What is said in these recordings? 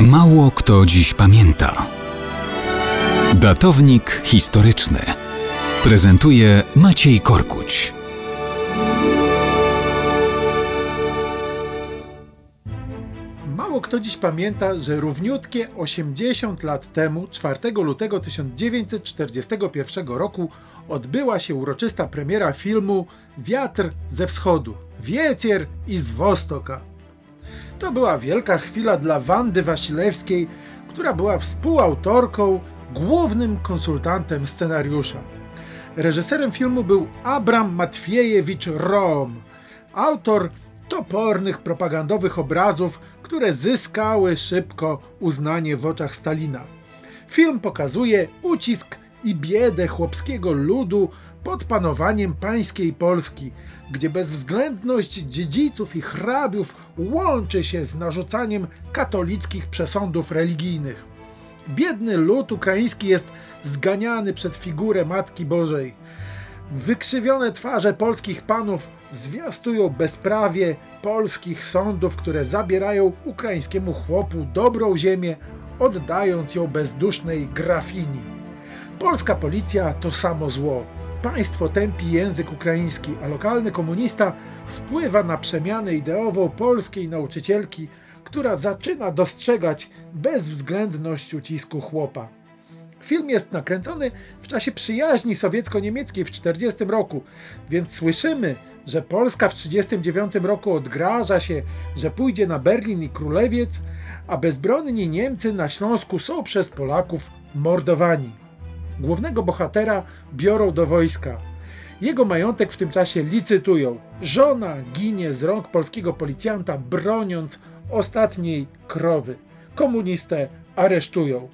Mało kto dziś pamięta. Datownik historyczny prezentuje Maciej Korkuć. Mało kto dziś pamięta, że równiutkie 80 lat temu, 4 lutego 1941 roku, odbyła się uroczysta premiera filmu Wiatr ze wschodu, Wiecier i z Wostoka. To była wielka chwila dla Wandy Wasilewskiej, która była współautorką, głównym konsultantem scenariusza. Reżyserem filmu był Abram Matwiejewicz Rom, autor topornych propagandowych obrazów, które zyskały szybko uznanie w oczach Stalina. Film pokazuje ucisk i biedę chłopskiego ludu pod panowaniem pańskiej Polski, gdzie bezwzględność dziedziców i hrabiów łączy się z narzucaniem katolickich przesądów religijnych. Biedny lud ukraiński jest zganiany przed figurę Matki Bożej. Wykrzywione twarze polskich panów zwiastują bezprawie polskich sądów, które zabierają ukraińskiemu chłopu dobrą ziemię, oddając ją bezdusznej grafini. Polska policja to samo zło. Państwo tępi język ukraiński, a lokalny komunista wpływa na przemianę ideową polskiej nauczycielki, która zaczyna dostrzegać bezwzględność ucisku chłopa. Film jest nakręcony w czasie przyjaźni sowiecko-niemieckiej w 1940 roku, więc słyszymy, że Polska w 1939 roku odgraża się, że pójdzie na Berlin i Królewiec, a bezbronni Niemcy na Śląsku są przez Polaków mordowani. Głównego bohatera biorą do wojska. Jego majątek w tym czasie licytują. Żona ginie z rąk polskiego policjanta, broniąc ostatniej krowy. Komunistę aresztują.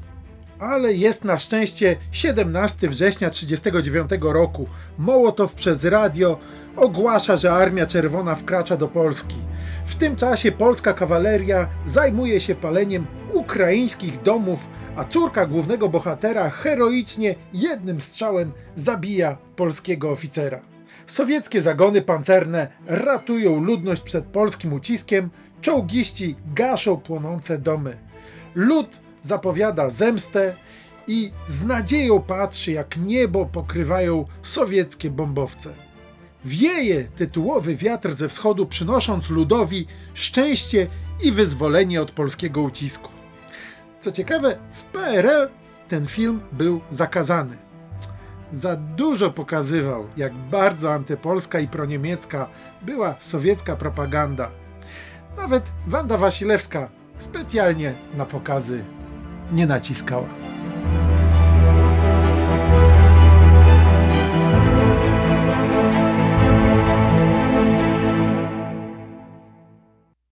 Ale jest na szczęście 17 września 1939 roku. Mołotow przez radio ogłasza, że Armia Czerwona wkracza do Polski. W tym czasie polska kawaleria zajmuje się paleniem ukraińskich domów, a córka głównego bohatera heroicznie jednym strzałem zabija polskiego oficera. Sowieckie zagony pancerne ratują ludność przed polskim uciskiem, czołgiści gaszą płonące domy. Lud zapowiada zemstę i z nadzieją patrzy, jak niebo pokrywają sowieckie bombowce. Wieje tytułowy wiatr ze wschodu, przynosząc ludowi szczęście i wyzwolenie od polskiego ucisku. Co ciekawe, w PRL ten film był zakazany. Za dużo pokazywał, jak bardzo antypolska i proniemiecka była sowiecka propaganda. Nawet Wanda Wasilewska specjalnie na pokazy nie naciskała.